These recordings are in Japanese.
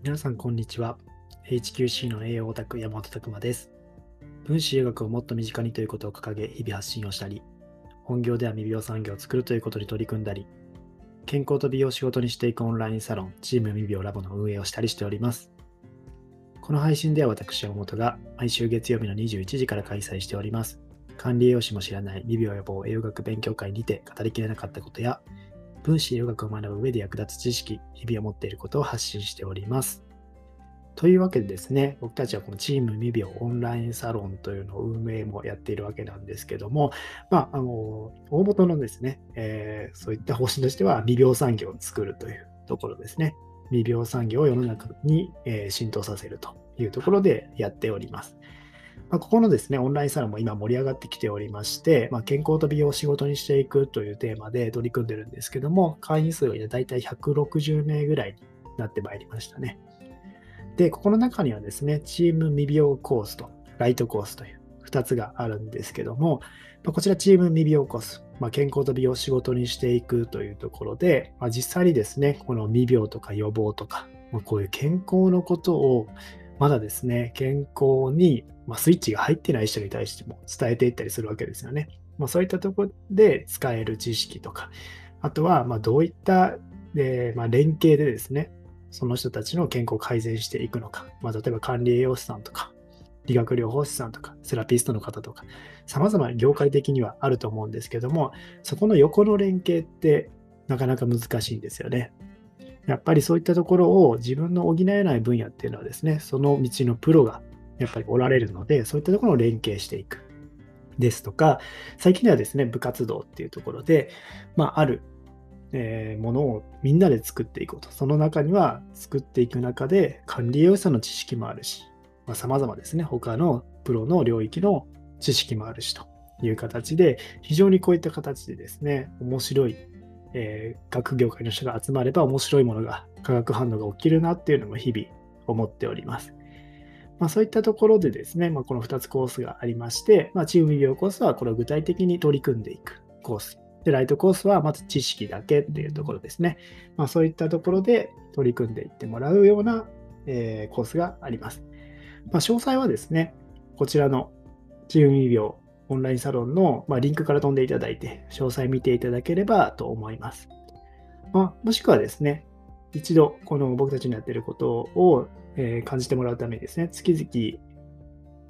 皆さん、こんにちは。HQC の栄養オタク、山本拓馬です。分子医学をもっと身近にということを掲げ、日々発信をしたり、本業では未病産業を作るということに取り組んだり、健康と美容を仕事にしていくオンラインサロン、チーム未病ラボの運営をしたりしております。この配信では私、山本が毎週月曜日の21時から開催しております。管理栄養士も知らない未病予防栄養学勉強会にて語りきれなかったことや、分子医療学を学ぶ上で役立つ知識、日々を持っていることを発信しております。というわけでですね、僕たちはこのチーム未病オンラインサロンというのを運営もやっているわけなんですけども、まあ、あの、大元のですね、えー、そういった方針としては未病産業を作るというところですね。未病産業を世の中に、えー、浸透させるというところでやっております。まあ、ここのですね、オンラインサロンも今盛り上がってきておりまして、まあ、健康と美容を仕事にしていくというテーマで取り組んでるんですけども、会員数がだいたい160名ぐらいになってまいりましたね。で、ここの中にはですね、チーム未病コースとライトコースという2つがあるんですけども、まあ、こちらチーム未病コース、まあ、健康と美容を仕事にしていくというところで、まあ、実際にですね、この未病とか予防とか、こういう健康のことをまだですね、健康に、まスイッチが入ってない人に対しても伝えていったりするわけですよね。まあ、そういったところで使える知識とか、あとはまどういった、えー、ま連携でですね、その人たちの健康を改善していくのか、まあ、例えば管理栄養士さんとか、理学療法士さんとか、セラピストの方とか、様々業界的にはあると思うんですけども、そこの横の連携ってなかなか難しいんですよね。やっぱりそういったところを自分の補えない分野っていうのはですね、その道のプロがやっぱりおられるので、そういったところを連携していく。ですとか、最近ではですね、部活動っていうところで、まあ、ある、え、ものをみんなで作っていこうと。その中には作っていく中で管理栄養士さんの知識もあるし、まあ、様々ですね、他のプロの領域の知識もあるしという形で、非常にこういった形でですね、面白いえー、学業界の人が集まれば面白いものが、化学反応が起きるなっていうのも日々思っております。まあ、そういったところでですね、まあ、この2つコースがありまして、まあ、チーム医療コースはこれを具体的に取り組んでいくコース。で、ライトコースはまず知識だけっていうところですね。まあ、そういったところで取り組んでいってもらうような、えー、コースがあります。ま、詳細はですね、こちらのチーム医療オンラインサロンの、まあ、リンクから飛んでいただいて、詳細見ていただければと思います。まあ、もしくはですね、一度この僕たちのやってることを、えー、感じてもらうためにですね、月々、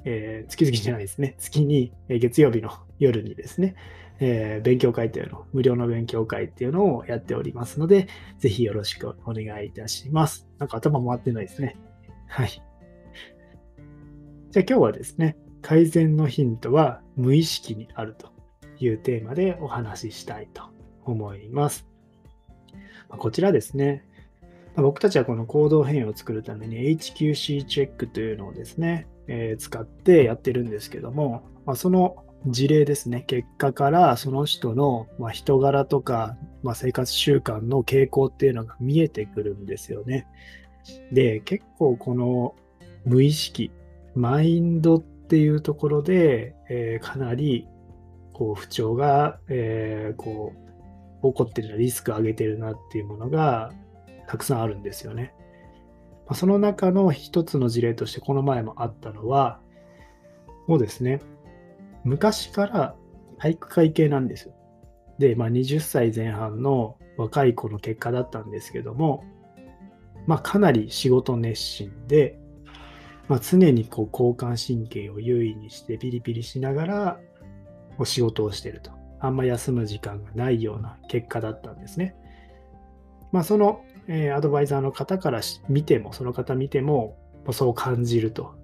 えー、月々じゃないですね、月に、えー、月曜日の夜にですね、え勉強会というの、無料の勉強会っていうのをやっておりますので、ぜひよろしくお願いいたします。なんか頭回ってないですね。はい。じゃあ今日はですね、改善のヒントは無意識にあるというテーマでお話ししたいと思います。こちらですね、僕たちはこの行動変容を作るために HQC チェックというのをですね、えー、使ってやってるんですけども、まあ、その事例ですね、結果からその人の、ま人柄とか、まあ、生活習慣の傾向っていうのが見えてくるんですよね。で、結構この無意識、マインドってていうところで、えー、かなりこう不調が、えー、こう起こってるリスクを上げてるなっていうものがたくさんあるんですよね。まあ、その中の一つの事例としてこの前もあったのは、もうですね、昔から体育会系なんですよ。で、まあ、20歳前半の若い子の結果だったんですけども、まあ、かなり仕事熱心で、まあ、常にこう交感神経を優位にしてピリピリしながらお仕事をしてると。あんま休む時間がないような結果だったんですね。まあ、その、えー、アドバイザーの方から見ても、その方見ても、そう感じると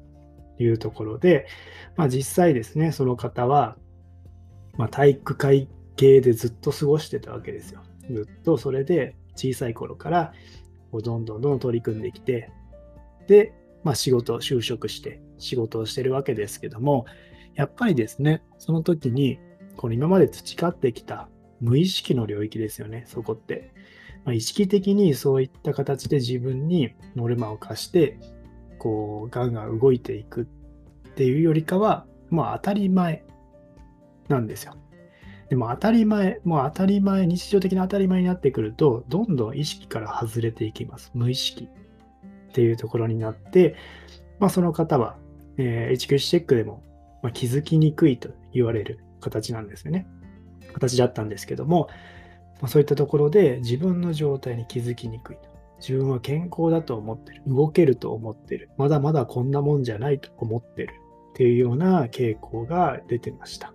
いうところで、まあ、実際ですね、その方は、まあ、体育会系でずっと過ごしてたわけですよ。ずっとそれで小さい頃からどんどんどん取り組んできて、で、まあ、仕事、就職して仕事をしてるわけですけども、やっぱりですね、その時に、この今まで培ってきた無意識の領域ですよね、そこって。まあ、意識的にそういった形で自分にノルマを課して、こう、ガンガン動いていくっていうよりかは、まあ当たり前なんですよ。でも当たり前、もう当たり前、日常的な当たり前になってくると、どんどん意識から外れていきます。無意識っていうところになって、まあ、その方は、えー、HQC チェックでも、まあ、気づきにくいと言われる形なんですよね。形だったんですけども、まあ、そういったところで自分の状態に気づきにくいと。自分は健康だと思ってる。動けると思ってる。まだまだこんなもんじゃないと思ってる。っていうような傾向が出てました。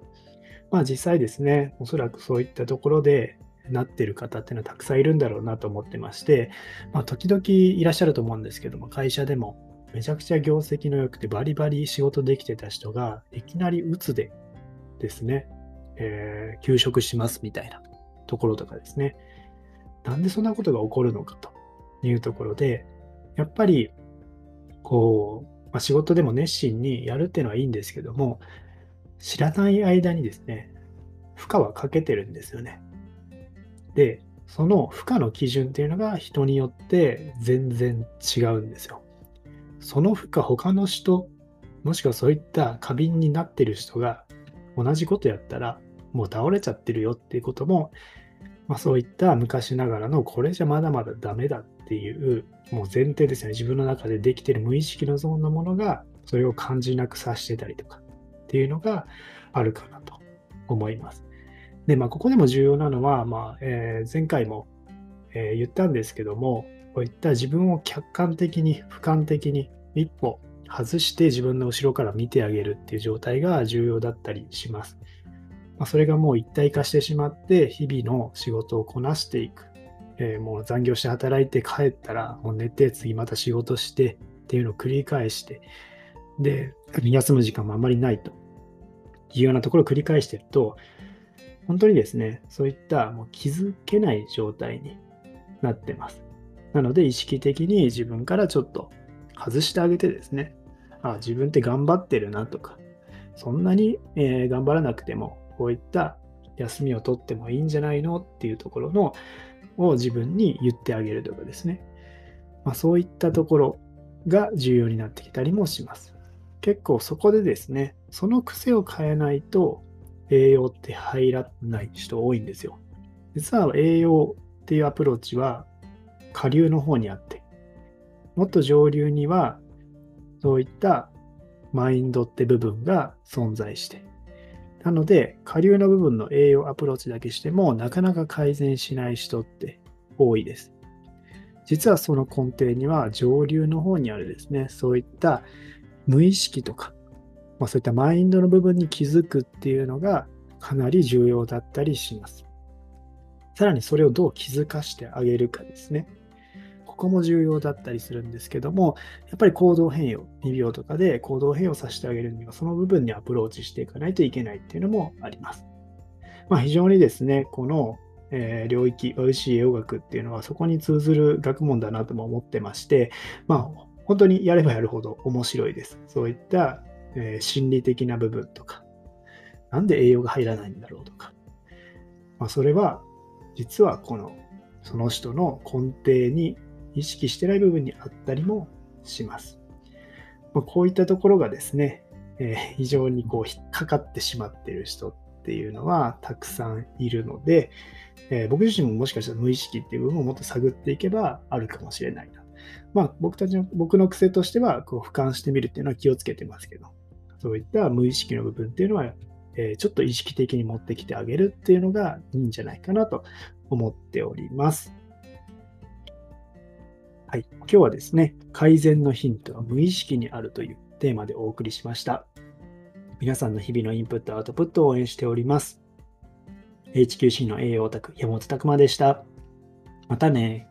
まあ実際ですね、おそらくそういったところでなってる方っていうのはたくさんいるんだろうなと思ってまして、まあ時々いらっしゃると思うんですけども、会社でもめちゃくちゃ業績の良くてバリバリ仕事できてた人がいきなり鬱でですね、えー、休職しますみたいなところとかですね。なんでそんなことが起こるのかというところで、やっぱり、こう、まあ、仕事でも熱心にやるっていうのはいいんですけども、知らない間にですね、負荷はかけてるんですよね。で、その負荷の基準っていうのが人によって全然違うんですよ。その負荷他の人、もしくはそういった過敏になってる人が同じことやったらもう倒れちゃってるよっていうことも、まあ、そういった昔ながらのこれじゃまだまだダメだっていうもう前提ですよね。自分の中でできてる無意識のゾーンのものがそれを感じなくさしてたりとかっていうのがあるかなと思います。で、まあ、ここでも重要なのは、まあえー、前回も、えー、言ったんですけども、こういった自分を客観的に、俯瞰的に一歩外して自分の後ろから見てあげるっていう状態が重要だったりします。まあ、それがもう一体化してしまって、日々の仕事をこなしていく。えー、もう残業して働いて帰ったら、もう寝て、次また仕事してっていうのを繰り返して、で、休む時間もあまりないというようなところを繰り返してると、本当にですね、そういったもう気づけない状態になってます。なので、意識的に自分からちょっと外してあげてですね、あ自分って頑張ってるなとか、そんなに、えー、頑張らなくても、こういった休みを取ってもいいんじゃないの？っていうところのを自分に言ってあげるとかですね。まあ、そういったところが重要になってきたりもします。結構そこでですね、その癖を変えないと栄養って入らない人多いんですよ。実は栄養っていうアプローチは下流の方にあって、もっと上流にはそういったマインドって部分が存在して、なので、下流の部分の栄養アプローチだけしても、なかなか改善しない人って多いです。実はその根底には上流の方にあるですね、そういった無意識とか、まあ、そういったマインドの部分に気づくっていうのがかなり重要だったりします。さらにそれをどう気づかしてあげるかですね。ここも重要だったりするんですけども、やっぱり行動変容、2秒とかで行動変容させてあげるには、その部分にアプローチしていかないといけないっていうのもあります。まあ、非常にですね、この、え、領域、美味しい栄養学っていうのはそこに通ずる学問だなとも思ってまして、まあ、本当にやればやるほど面白いです。そういった、えー、心理的な部分とか、なんで栄養が入らないんだろうとか、まあ、それは実はこのその人の根底に意識してない部分にあったりもします。まあ、こういったところがですね、えー、非常にこう引っかかってしまってる人っていうのはたくさんいるので、えー、僕自身ももしかしたら無意識っていう部分をもっと探っていけばあるかもしれないな。まあ僕たちの、僕の癖としてはこう俯瞰してみるっていうのは気をつけてますけど、そういった無意識の部分っていうのは、えー、ちょっと意識的に持ってきてあげるっていうのがいいんじゃないかなと思っております。はい、今日はですね、改善のヒントは無意識にあるというテーマでお送りしました。皆さんの日々のインプット、アウトプットを応援しております。HQC の栄養オタク、山本拓馬でした。またね